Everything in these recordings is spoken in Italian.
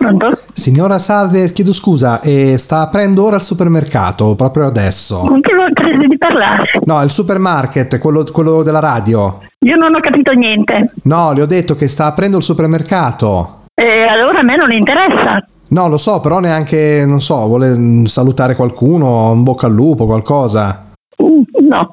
Pronto? Signora Salve, chiedo scusa, eh, sta aprendo ora il supermercato, proprio adesso. Con chi crede di parlare? No, il supermarket, quello, quello della radio. Io non ho capito niente. No, le ho detto che sta aprendo il supermercato. E allora a me non interessa. No, lo so, però neanche, non so, vuole mm, salutare qualcuno, un bocca al lupo, qualcosa. Mm, No.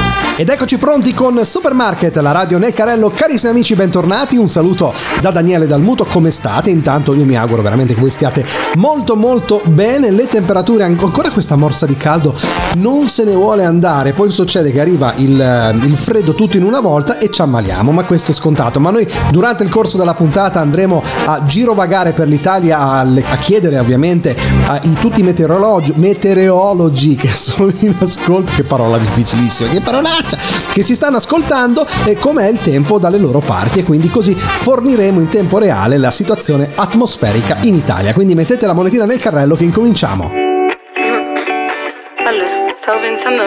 Ed eccoci pronti con Supermarket, la radio nel carrello. Carissimi amici, bentornati. Un saluto da Daniele Dalmuto. Come state? Intanto io mi auguro veramente che voi stiate molto molto bene. Le temperature, an- ancora questa morsa di caldo, non se ne vuole andare. Poi succede che arriva il, il freddo tutto in una volta e ci ammaliamo, ma questo è scontato. Ma noi durante il corso della puntata andremo a girovagare per l'Italia a, a chiedere ovviamente a i- tutti i meteorologi, meteorologi che sono in ascolto. Che parola difficilissima, che parolaccia! Che ci stanno ascoltando e com'è il tempo dalle loro parti. E quindi così forniremo in tempo reale la situazione atmosferica in Italia. Quindi mettete la monetina nel carrello che incominciamo. Allora, stavo pensando.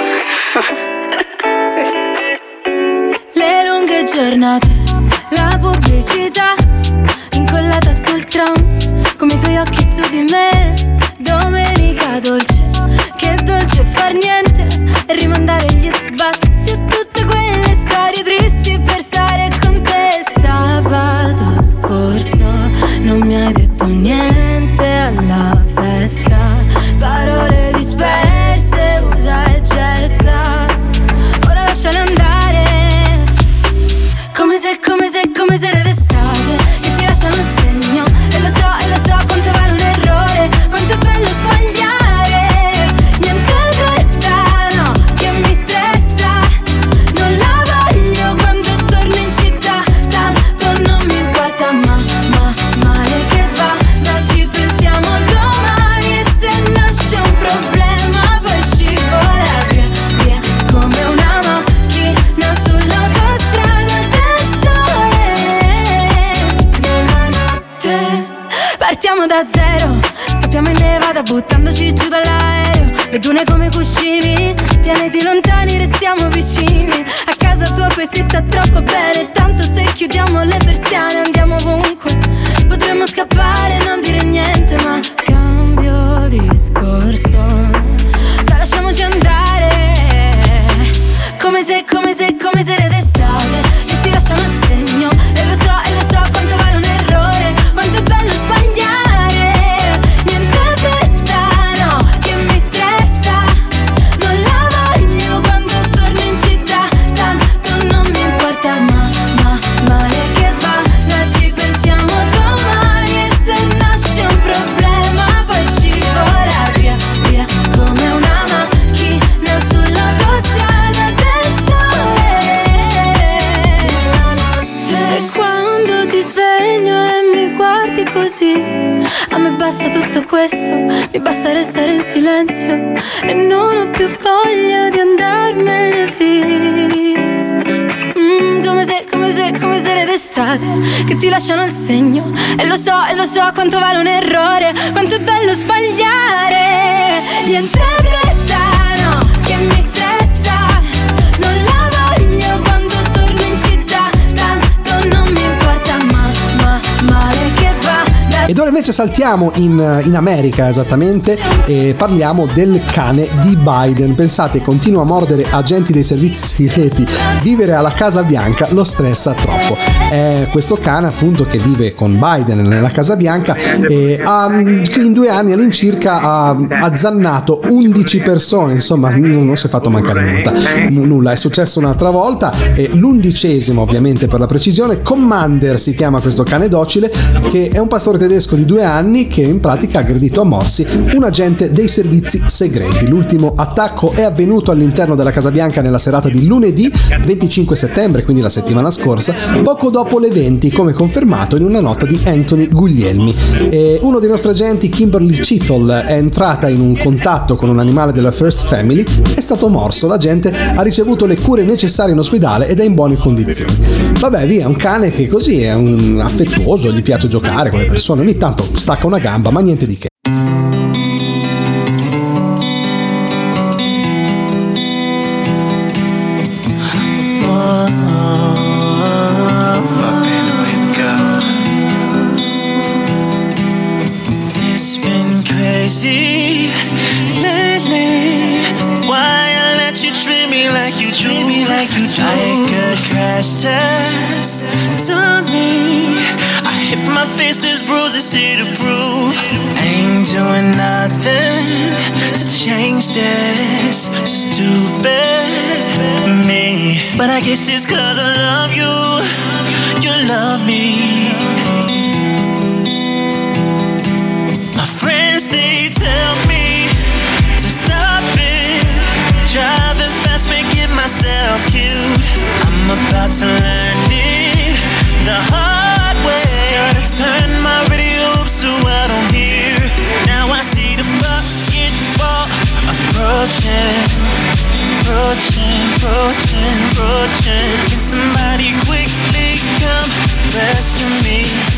Le lunghe giornate, la pubblicità incollata sul tram, come i tuoi occhi su di me. Domenica dolce, che dolce far niente e rimandare gli sbatti dall'aereo Le lo so, e lo so quanto vale un errore Quanto è bello sbagliare Niente fretta, no, che mi stressa Non la voglio quando torno in città Tanto non mi importa ma, ma, male che va da Ed ora invece saltiamo in, in America esattamente e parliamo del cane di Biden. Pensate, continua a mordere agenti dei servizi segreti. Vivere alla Casa Bianca lo stressa troppo. È questo cane appunto che vive con Biden nella Casa Bianca e ha, in due anni all'incirca ha azzannato 11 persone. Insomma, non, si è fatto mancare nulla. Nulla, è successo un'altra volta. E l'undicesimo ovviamente per la precisione. Commander si chiama questo cane docile che è un pastore tedesco di due anni che in pratica ha aggredito a morsi un agente dei servizi segreti. L'ultimo attacco è avvenuto all'interno della Casa Bianca nella serata di lunedì 25 settembre, quindi la settimana scorsa, poco dopo le 20, come confermato in una nota di Anthony Guglielmi. E uno dei nostri agenti, Kimberly Cheetle, è entrata in un contatto con un animale della First Family, è stato morso, l'agente ha ricevuto le cure necessarie in ospedale ed è in buone condizioni. Vabbè, via, è un cane che così è affettuoso, gli piace giocare con le persone, ogni tanto stacca una gamba, ma niente di che. Approaching, approaching, approaching, approaching. Can somebody quickly come rescue me?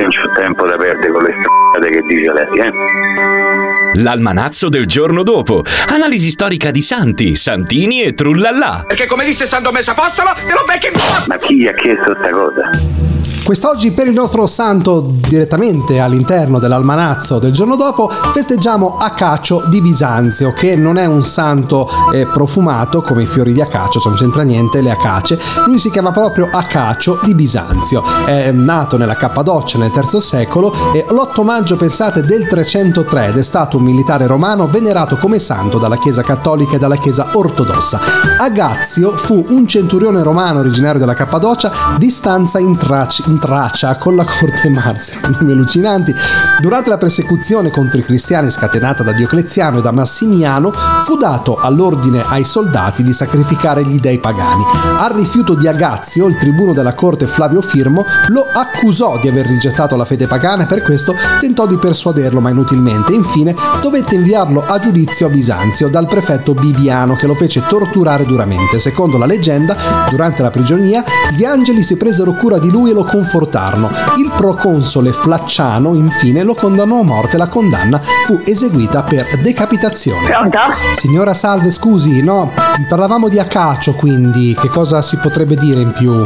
Io non c'ho tempo da perdere con le stronzate che dice lei, eh? L'almanazzo del giorno dopo. Analisi storica di Santi, Santini e Trullallà. Perché come disse San Domenico Apostolo, te lo becchi in Ma chi gli ha chiesto sta cosa? Quest'oggi per il nostro santo, direttamente all'interno dell'almanazzo del giorno dopo, festeggiamo Acacio di Bisanzio, che non è un santo eh, profumato come i fiori di Acacio, cioè non c'entra niente le acace, lui si chiama proprio Acacio di Bisanzio. È nato nella Cappadocia nel III secolo e l'8 maggio, pensate, del 303 ed è stato un militare romano venerato come santo dalla Chiesa cattolica e dalla Chiesa ortodossa. Agazio fu un centurione romano originario della Cappadocia di stanza in, Trac- in Tracia con la corte Marzia, nomi allucinanti. Durante la persecuzione contro i cristiani scatenata da Diocleziano e da Massimiano, fu dato all'ordine ai soldati di sacrificare gli dei pagani. Al rifiuto di Agazio, il tribuno della corte Flavio Firmo lo accusò di aver rigettato la fede pagana e per questo tentò di persuaderlo ma inutilmente. Infine dovette inviarlo a giudizio a Bisanzio dal prefetto Bibiano che lo fece torturare duramente. Secondo la leggenda, durante la prigionia, gli angeli si presero cura di lui e lo confortarono. Il proconsole Flacciano infine lo condannò a morte. La condanna fu eseguita per decapitazione. Pronto? Signora Salve, scusi, no, parlavamo di Acacio, quindi che cosa si potrebbe dire in più?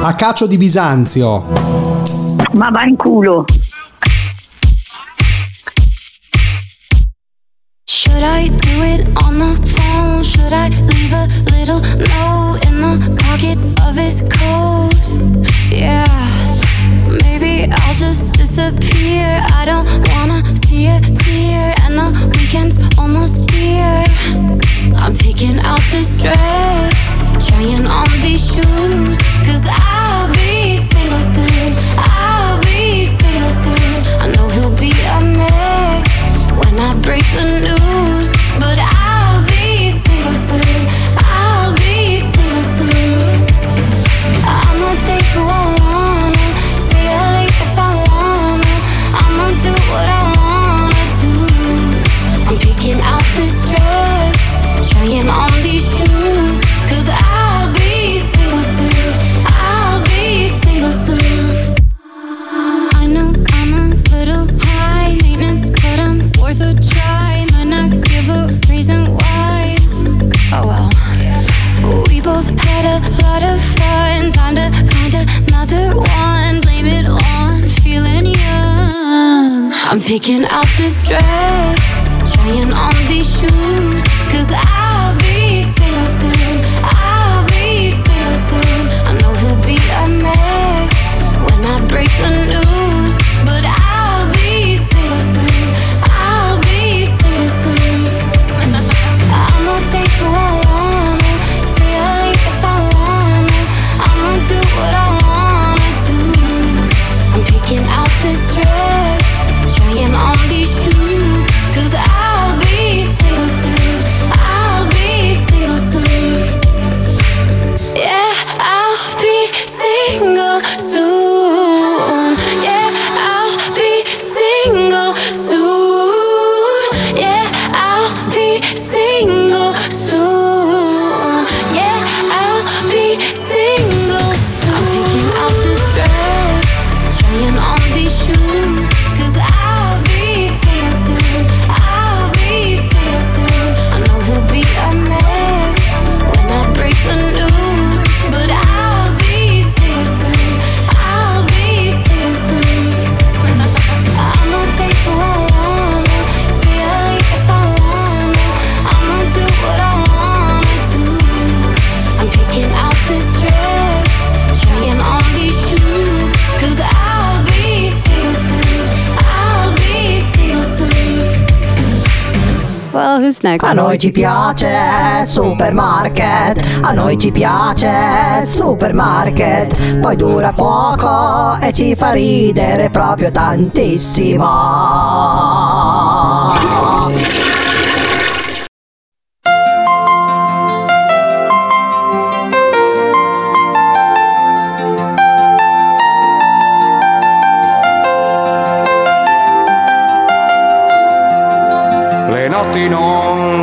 Acacio di Bisanzio. Ma va in culo. Should I do it on the phone? Should I leave a little note in the pocket of his coat? Yeah, maybe I'll just disappear. I don't wanna see a tear, and the weekend's almost here. Next? A noi ci piace supermarket, a noi ci piace supermarket, poi dura poco e ci fa ridere proprio tantissimo. Le notti non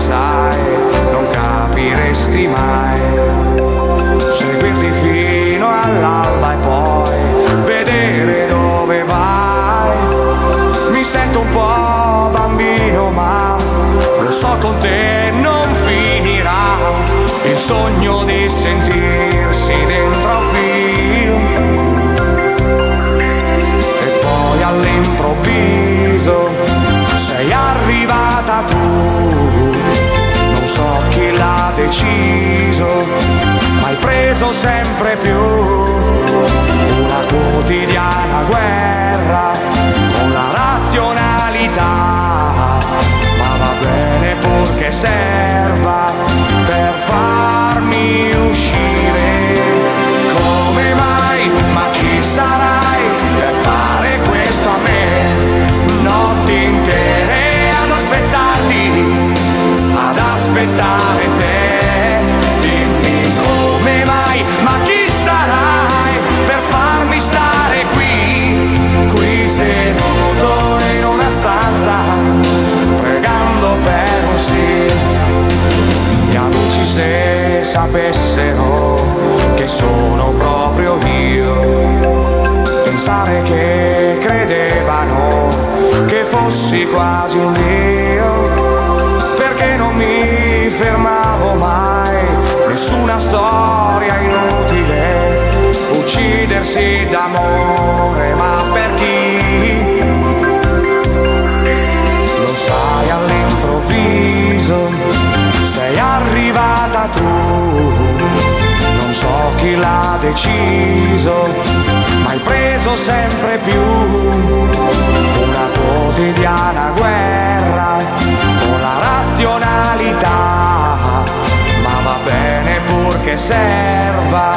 sai, non capiresti mai. Seguirti fino all'alba e poi vedere dove vai. Mi sento un po' bambino, ma lo so con te non finirà. Il sogno di sentirsi dentro un film. E poi all'improvviso sei arrivata tu. So chi l'ha deciso, ma hai preso sempre più una quotidiana guerra con la razionalità. Ma va bene purché serva per farmi uscire. Deciso, ma hai preso sempre più. Una quotidiana guerra con la razionalità, ma va bene purché serva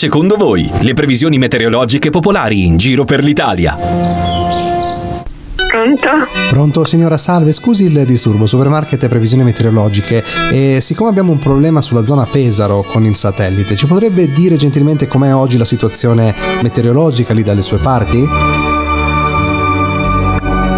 secondo voi, le previsioni meteorologiche popolari in giro per l'Italia. Pronto? Pronto signora Salve, scusi il disturbo, supermarket e previsioni meteorologiche e siccome abbiamo un problema sulla zona Pesaro con il satellite, ci potrebbe dire gentilmente com'è oggi la situazione meteorologica lì dalle sue parti?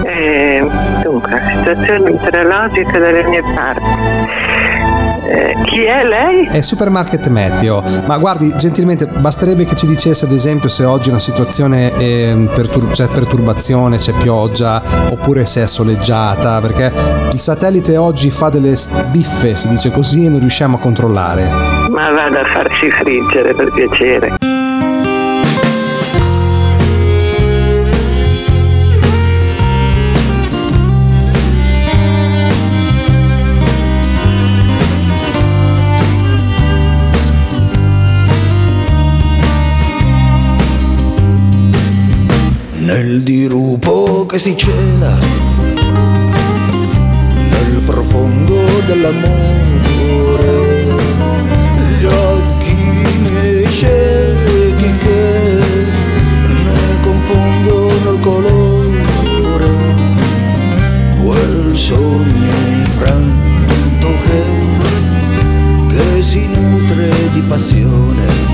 Eh, dunque, situazioni meteorologiche dalle mie parti. Eh, chi è lei? È Supermarket Meteo, ma guardi, gentilmente basterebbe che ci dicesse ad esempio se oggi una situazione eh, pertur- c'è perturbazione, c'è pioggia oppure se è soleggiata, perché il satellite oggi fa delle biffe, si dice così, e non riusciamo a controllare. Ma vada a farci friggere per piacere. Nel dirupo che si cela nel profondo dell'amore, gli occhi miei ciechi che ne confondono il colore, quel sogno infranto che, che si nutre di passione.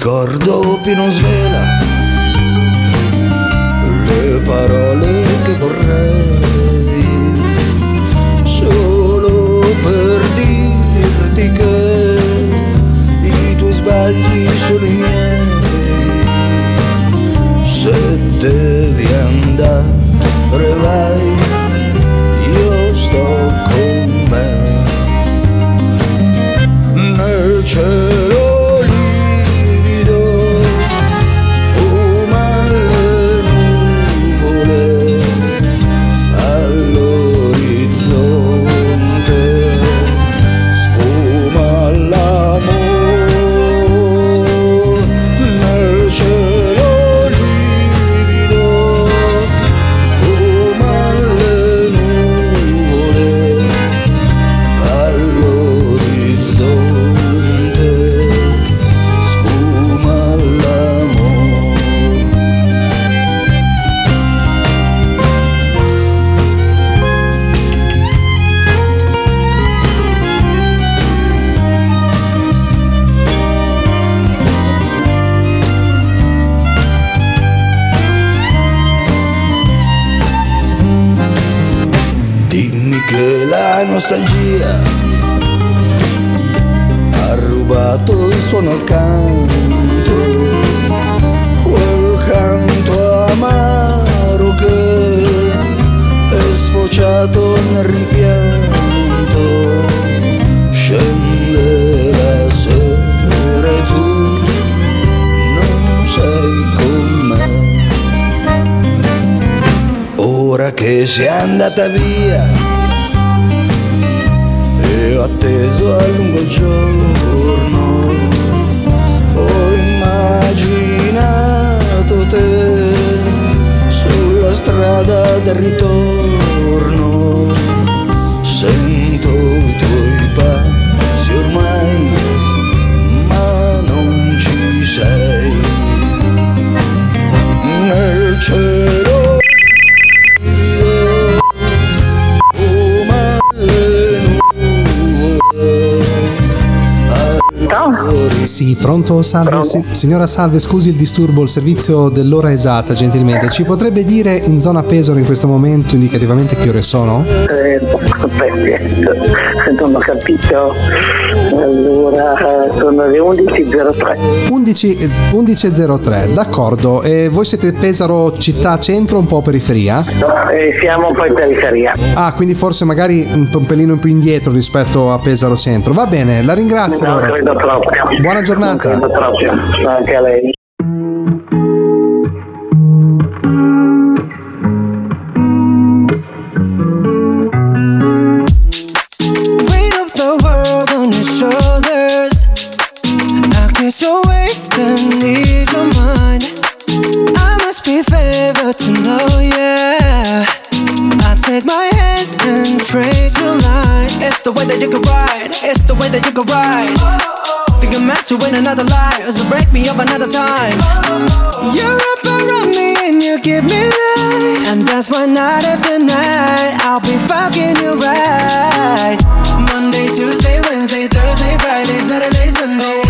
Ricordo più non svela nostalgia ha rubato il suono al canto, quel canto amaro che è sfociato nel rimpianto. Scende la sera e tu non sei con me. Ora che sei andata via Sì, pronto? Salve, si- signora Salve, scusi il disturbo, il servizio dell'ora esatta, gentilmente. Ci potrebbe dire in zona Pesaro in questo momento indicativamente che ore sono? Eh, aspetti, non ho capito. Allora, sono le 11.03. 11 eh, 11.03, d'accordo. E voi siete Pesaro città centro un po' periferia? Eh, siamo poi in periferia. Ah, quindi forse magari un, un pelino più indietro rispetto a Pesaro centro. Va bene, la ringrazio. No, allora. credo proprio. Buona giornata. Non credo proprio. Anche a lei. Way that you can ride. Think I'm meant to win another life, so break me up another time. You're up around me and you give me life, and that's why night after night I'll be fucking you right. Monday, Tuesday, Wednesday, Thursday, Friday, Saturday, Sunday.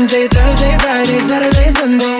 Wednesday, Thursday, Friday, Saturday, Sunday.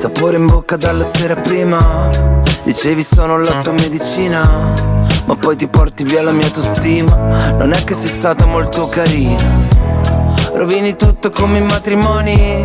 Sapore in bocca dalla sera prima. Dicevi sono la tua medicina Ma poi ti porti via la mia autostima. Non è che sei stata molto carina. Rovini tutto come i matrimoni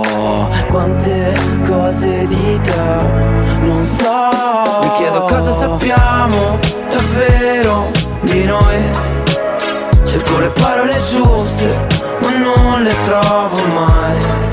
quante cose di te non so. Mi chiedo cosa sappiamo davvero di noi. Cerco le parole giuste, ma non le trovo mai.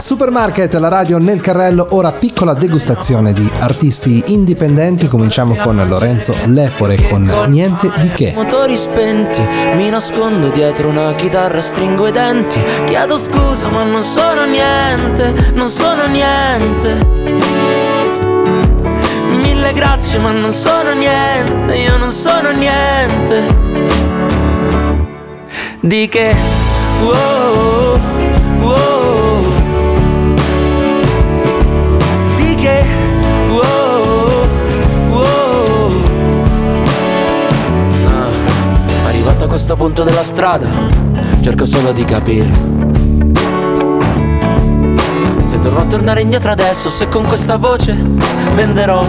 Supermarket, la radio nel carrello, ora piccola degustazione di artisti indipendenti. Cominciamo con Lorenzo Lepore con Niente di che. Motori spenti, mi nascondo dietro una chitarra, stringo i denti. Chiedo scusa, ma non sono niente, non sono niente. Mille grazie, ma non sono niente, io non sono niente. Di che? Wow, wow. Questo punto della strada, cerco solo di capire. Se dovrò tornare indietro adesso, se con questa voce venderò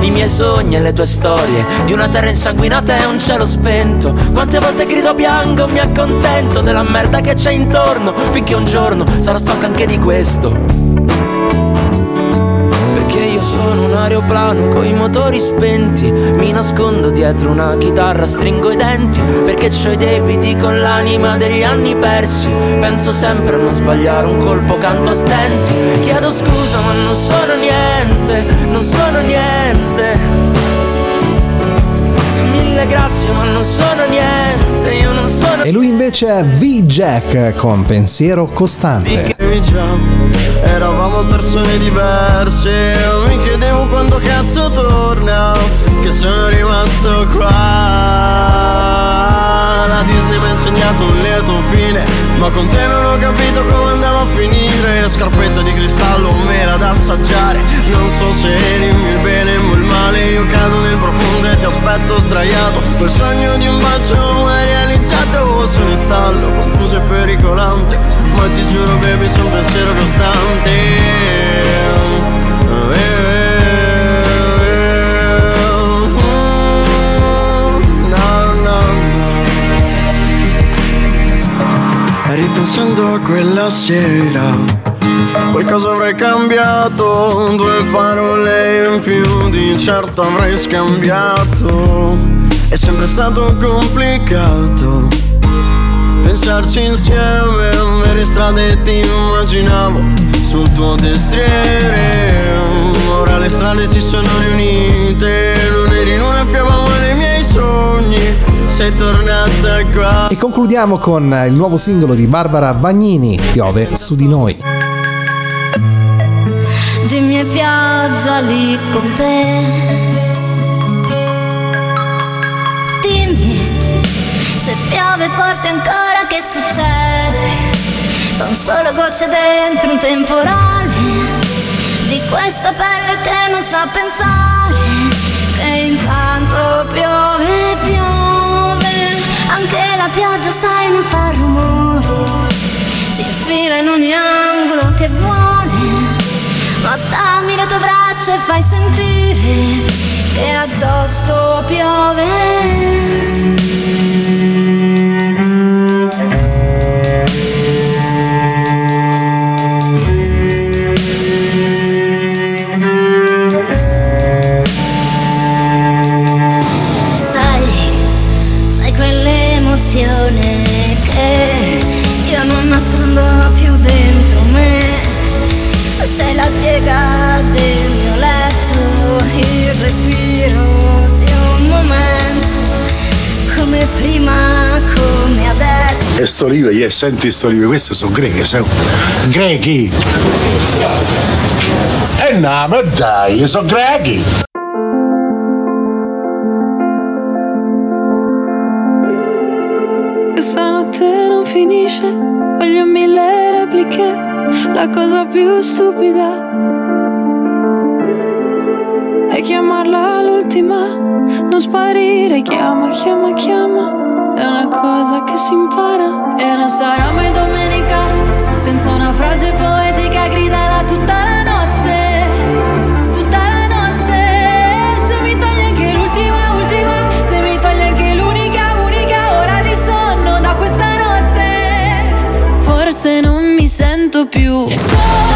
i miei sogni e le tue storie di una terra insanguinata e un cielo spento. Quante volte grido piango, mi accontento della merda che c'è intorno, finché un giorno sarò stanco anche di questo. Perché io sono un aeroplano con i motori spenti. Mi nascondo dietro una chitarra, stringo i denti Perché c'ho i debiti con l'anima degli anni persi. Penso sempre a non sbagliare un colpo, canto a stenti. Chiedo scusa ma non sono niente, non sono niente. Mille grazie ma non sono niente, io non E lui invece è V-Jack con Pensiero Costante. Eravamo persone diverse. Mi chiedevo quando cazzo torna Che sono rimasto qua. La Disney mi ha insegnato un lieto fine Ma con te non ho capito come andava a finire. Scarpetta di cristallo mera da assaggiare. Non so se eri il bene o il male Io cado nel profondo e ti aspetto sdraiato. Quel sogno di un bacio è realizzato Sono in stallo, confuso e pericolante ma ti giuro baby sono pensiero costante. Ripensando a quella sera Qualcosa avrei cambiato Due parole in più di certo avrei scambiato È sempre stato complicato Pensarci insieme, vere strade ti immaginavo sul tuo destriere. Ora le strade si sono riunite, non eri in una fiamma ma nei miei sogni. Sei tornata qua. E concludiamo con il nuovo singolo di Barbara Vagnini, Piove su di noi. Dimmi pioggia lì con te. Piove forte ancora che succede. Sono solo gocce dentro un temporale di questa pelle che non sa pensare. Che intanto piove, piove. Anche la pioggia sai non fa rumore. Si infila in ogni angolo che vuole. Ma dammi le tue braccia e fai sentire che addosso piove. Sto olive, yeah, senti sto olive, queste sono greche, sai? Grechi! E no, ma dai, sono grechi! Questa notte non finisce, voglio mille repliche. La cosa più stupida è chiamarla l'ultima, non sparire, chiama, chiama, chiama. È una cosa che si impara. E non sarà mai domenica senza una frase poetica gridala tutta la notte. Tutta la notte. Se mi togli anche l'ultima, ultima, se mi togli anche l'unica, unica ora di sonno da questa notte. Forse non mi sento più sola,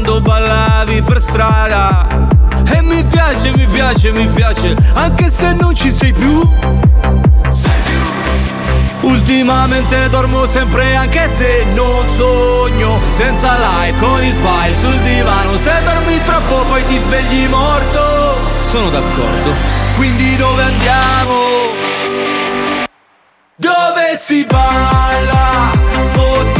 Quando ballavi per strada. E mi piace, mi piace, mi piace, anche se non ci sei più. Ultimamente dormo sempre anche se non sogno Senza like con il file sul divano Se dormi troppo poi ti svegli morto Sono d'accordo Quindi dove andiamo? Dove si balla? Fottite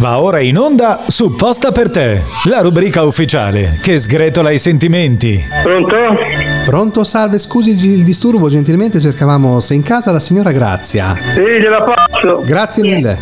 Va ora in onda Supposta per te, la rubrica ufficiale che sgretola i sentimenti. Pronto? Pronto, salve, scusi il disturbo, gentilmente cercavamo se in casa la signora Grazia. Sì, ce la faccio. Grazie mille.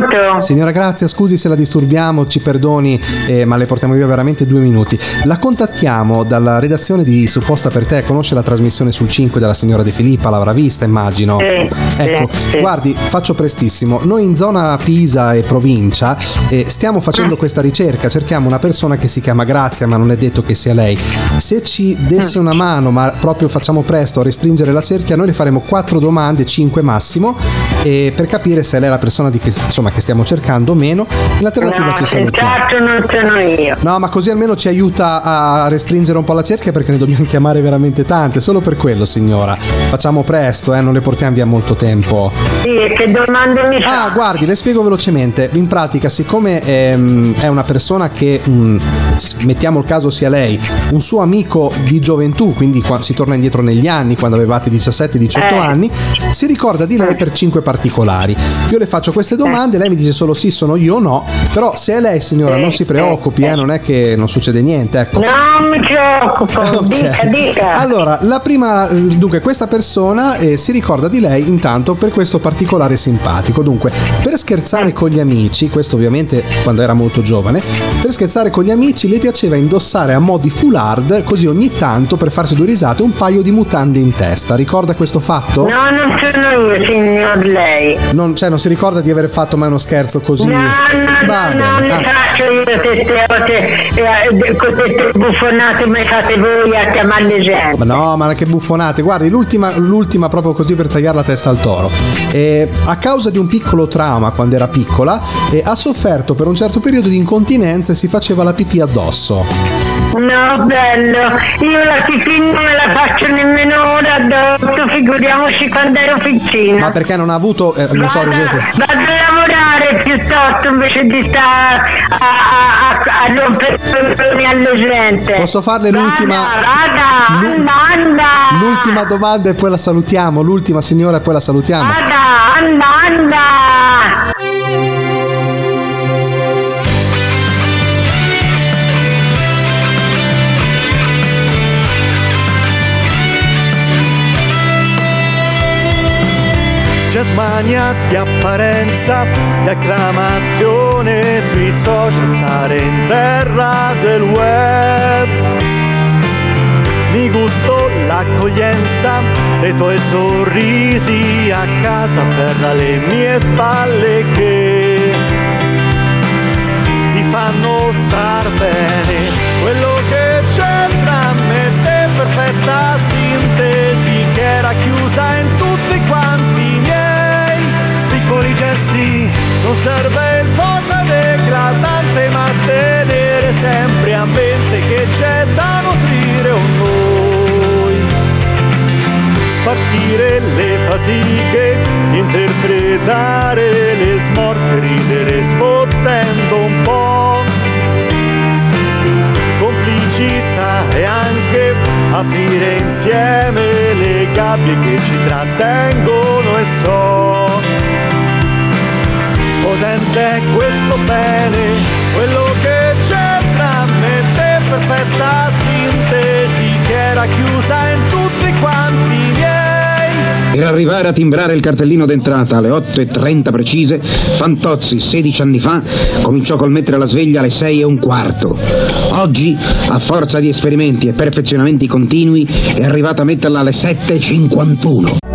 Pronto? Signora Grazia, scusi se la disturbiamo, ci perdoni, eh, ma le portiamo via veramente due minuti. La contattiamo dalla redazione di Supposta per te, conosce la trasmissione sul 5 della signora De Filippa, l'avrà vista immagino. Sì, ecco, sì. guardi, faccio prestissimo. Noi in zona Pisa e provincia eh, stiamo facendo Mm. questa ricerca, cerchiamo una persona che si chiama Grazia, ma non è detto che sia lei. Se ci Mm. desse una mano, ma proprio facciamo presto a restringere la cerchia, noi le faremo quattro domande, cinque massimo, eh, per capire se lei è la persona di che, insomma, che stiamo cercando meno. In alternativa No, ci salutiamo. senz'altro non sono io. No, ma così almeno ci aiuta a restringere un po' la cerchia perché ne dobbiamo chiamare veramente tante. Solo per quello, signora. Facciamo presto, eh, non le portiamo via molto tempo. Sì, che domande mi fa? Ah, guardi, le spiego velocemente. In pratica, siccome ehm, è una persona che, mm, s- mettiamo il caso sia lei, un suo amico di gioventù, quindi qua- si torna indietro negli anni, quando avevate 17-18 Eh. anni, si ricorda di lei per cinque particolari. Io le faccio queste domande, lei mi dice solo sì, sono io o no, però se è lei, signora, non si preoccupi, eh, non è che non succede niente, ecco. Non mi preoccupo, Ok. dica, dica. Allora, la prima, dunque, questa persona eh, si ricorda di lei intanto per questo particolare simpatico. Dunque, per scherzare con gli amici, questo ovviamente quando era molto giovane, per scherzare con gli amici le piaceva indossare a mo' di foulard, così ogni tanto per farsi due risate un paio di mutande in testa. Ricorda questo fatto? No, non sono io, signor lei. Non, cioè, non si ricorda di aver fatto mai uno scherzo così? No, no, Va no, non bene. mi ah. faccio io queste cose, eh, queste buffonate mi fate voi a chiamare gente. Ma no, ma che buffonate. Guardi, l'ultima, l'ultima proprio così per tagliare la testa al toro. Eh, a causa di un piccolo trauma quando era piccola, eh, ha sofferto per un certo periodo di incontinenza e si faceva la pipì addosso. No, bello, io la pipì non me la faccio nemmeno ora addosso, figuriamoci quando ero piccina. Ma perché non ha avuto, eh, non so, ad esempio- Vado lavorare piuttosto invece di stare a, a, a, a rompere alle gente. Posso farle l'ultima? Vada, anda, anda, L'ultima domanda e poi la salutiamo. L'ultima signora e poi la salutiamo. vada, anda, anda. Jazz mania di apparenza, di acclamazione sui social, stare in terra del web. Mi gusto l'accoglienza dei tuoi sorrisi a casa, ferra le mie spalle che ti fanno star bene. Quello che c'è tra me te, perfetta sintesi, che era chiusa in tutti Non serve il ed eclatante, ma tenere sempre a mente che c'è da nutrire un noi. Spartire le fatiche, interpretare le smorfie, ridere sfottendo un po' complicità e anche aprire insieme le gabbie che ci trattengono e so potente è questo bene quello che c'è tra me e te perfetta sintesi chiusa in tutti quanti i miei. Per arrivare a timbrare il cartellino d'entrata alle 8.30 precise, Fantozzi 16 anni fa cominciò col mettere la sveglia alle 6 e un quarto. Oggi, a forza di esperimenti e perfezionamenti continui, è arrivato a metterla alle 7.51.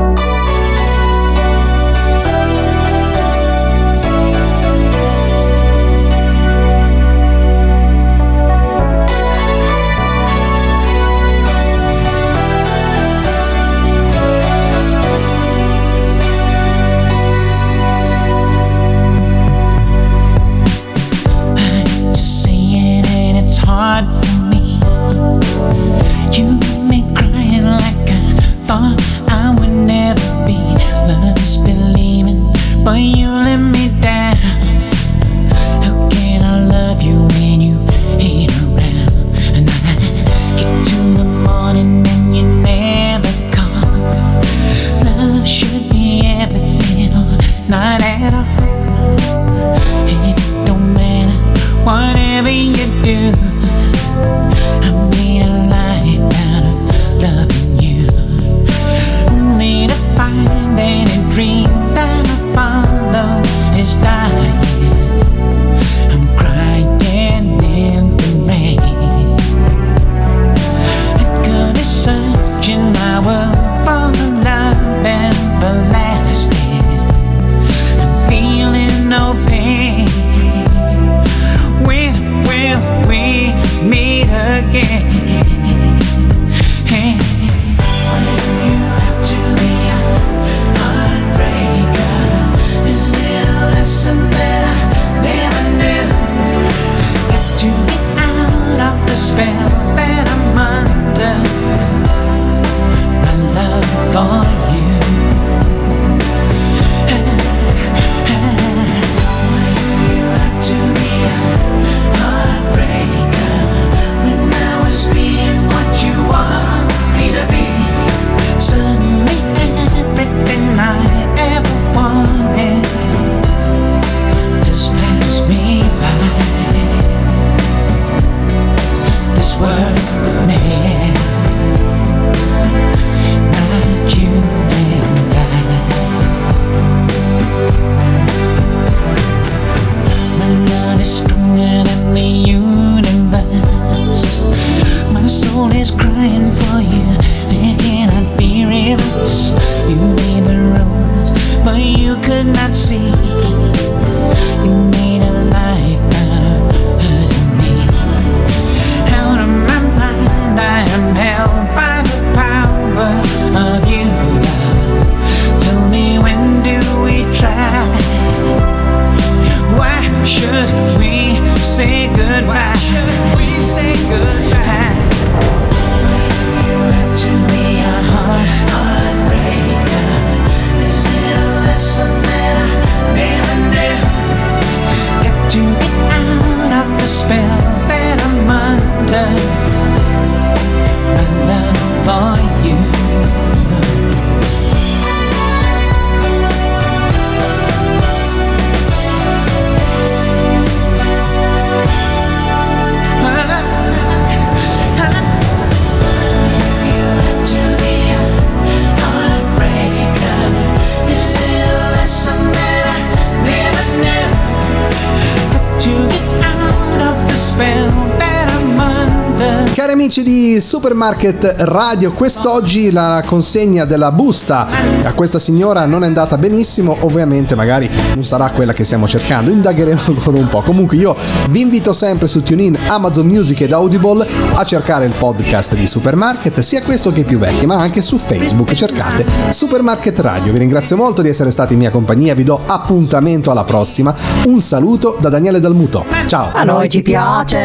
Supermarket Radio, quest'oggi la consegna della busta a questa signora non è andata benissimo, ovviamente magari non sarà quella che stiamo cercando, indagheremo ancora un po'. Comunque io vi invito sempre su TuneIn, Amazon Music ed Audible a cercare il podcast di Supermarket, sia questo che i più vecchi, ma anche su Facebook cercate Supermarket Radio. Vi ringrazio molto di essere stati in mia compagnia, vi do appuntamento alla prossima. Un saluto da Daniele Dalmuto. Ciao. A noi ci piace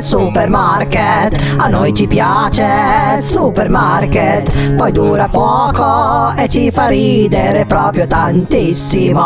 Supermarket, a noi ci piace Supermarket, poi dura poco e ci fa ridere proprio tantissimo.